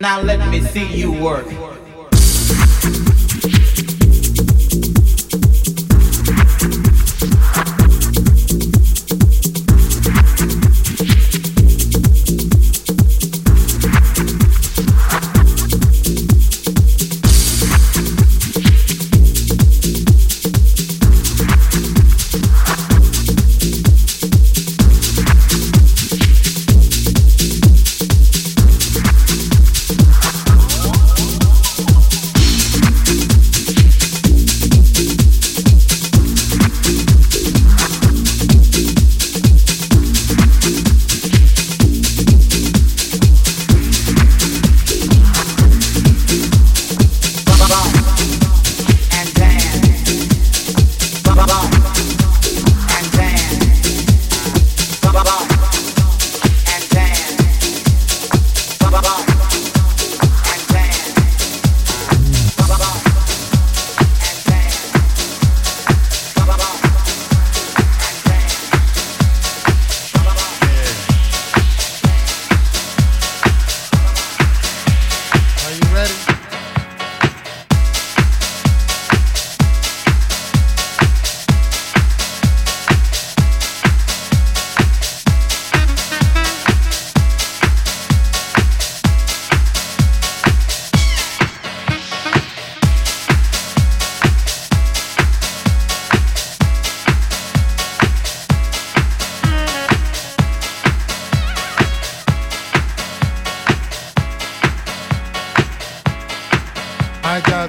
Now let me see you work.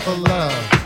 for love.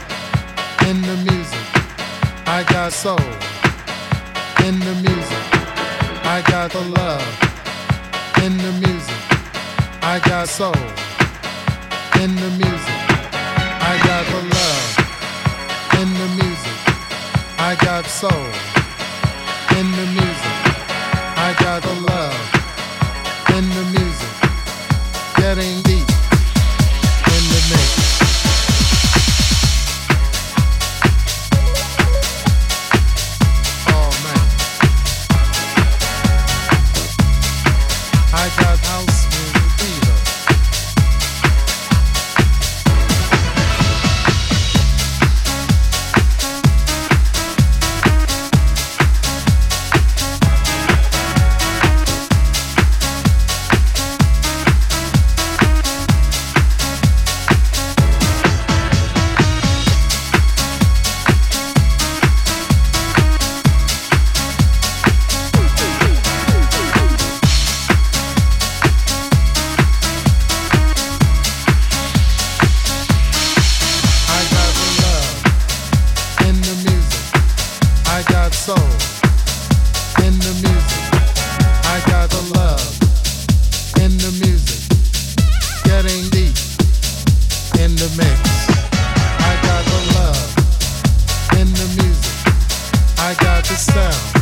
I got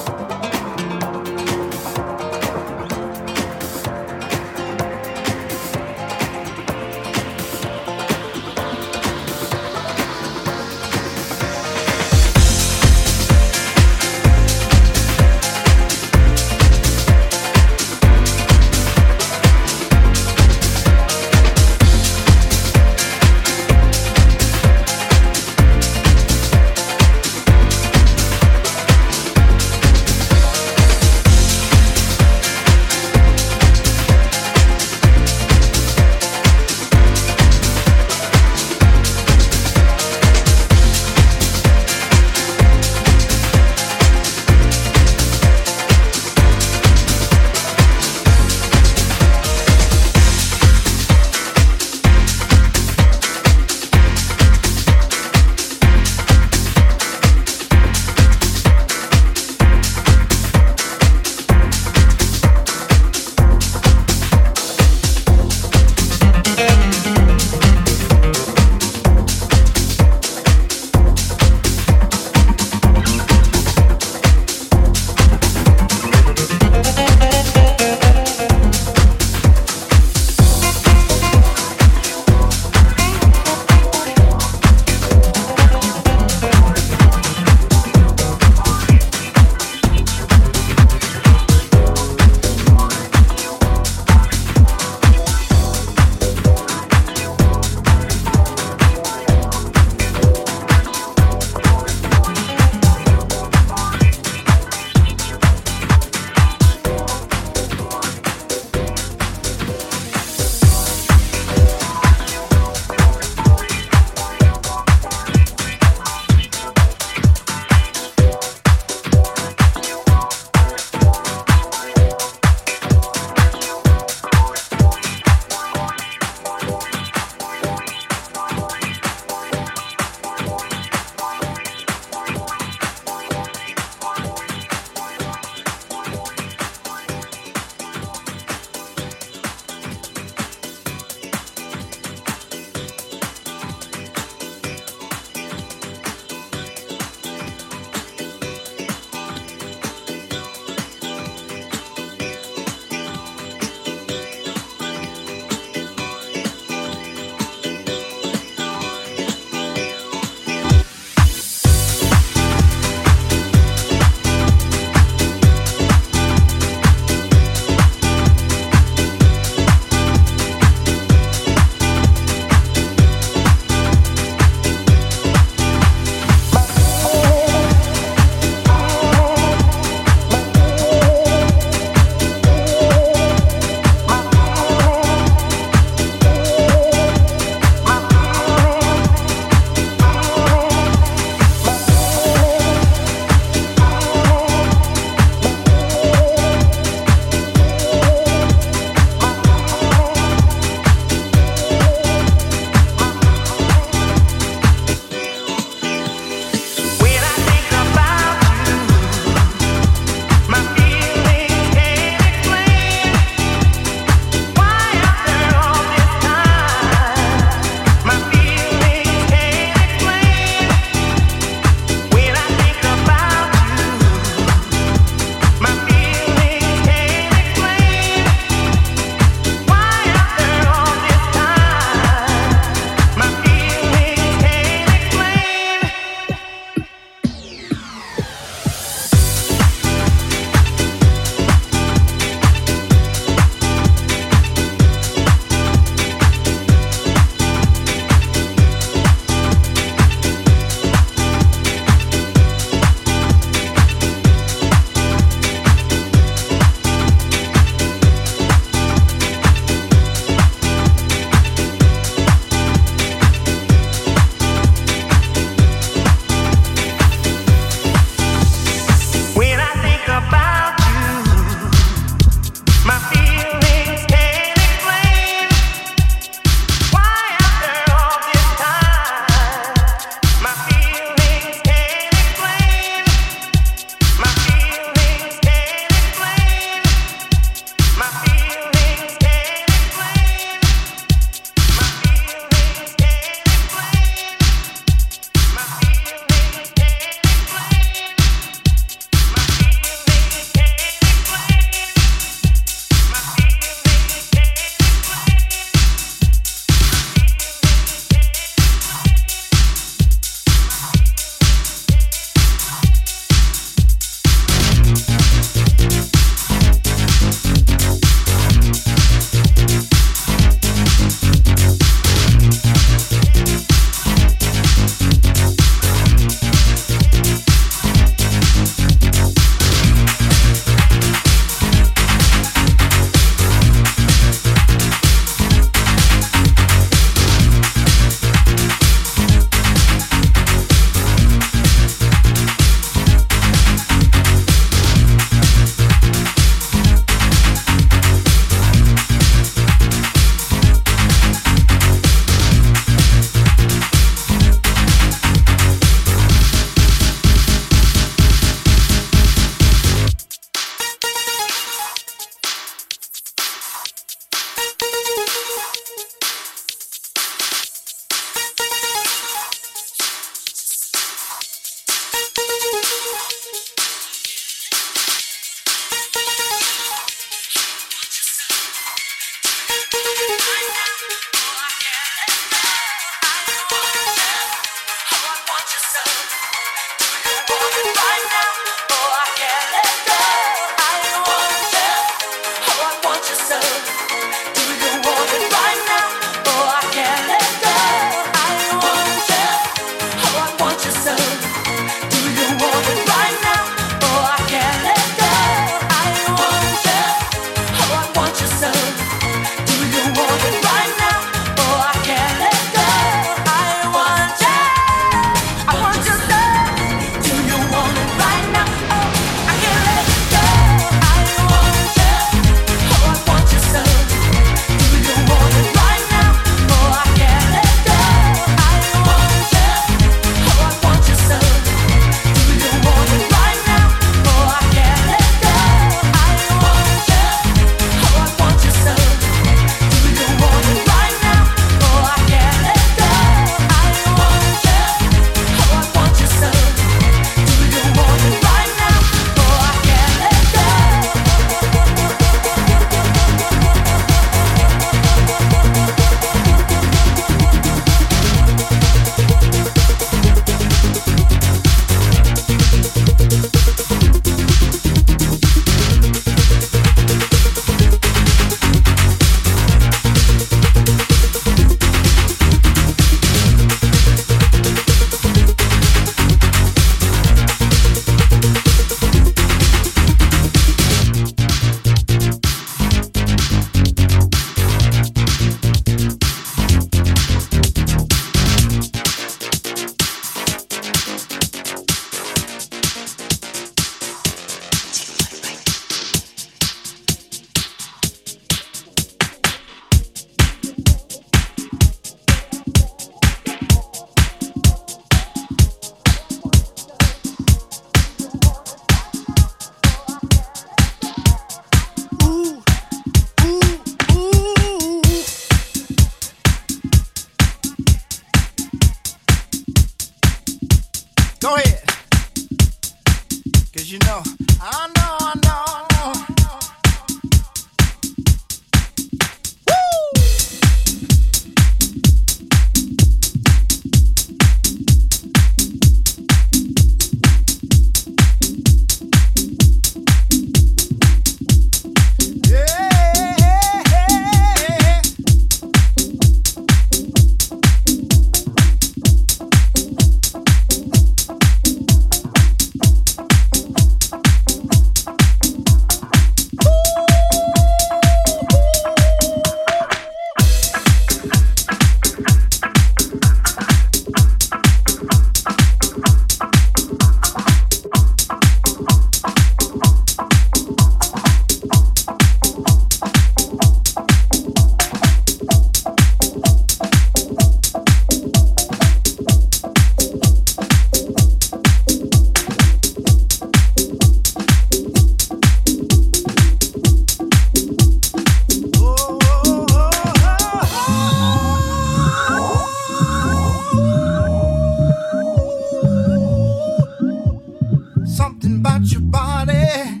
your body.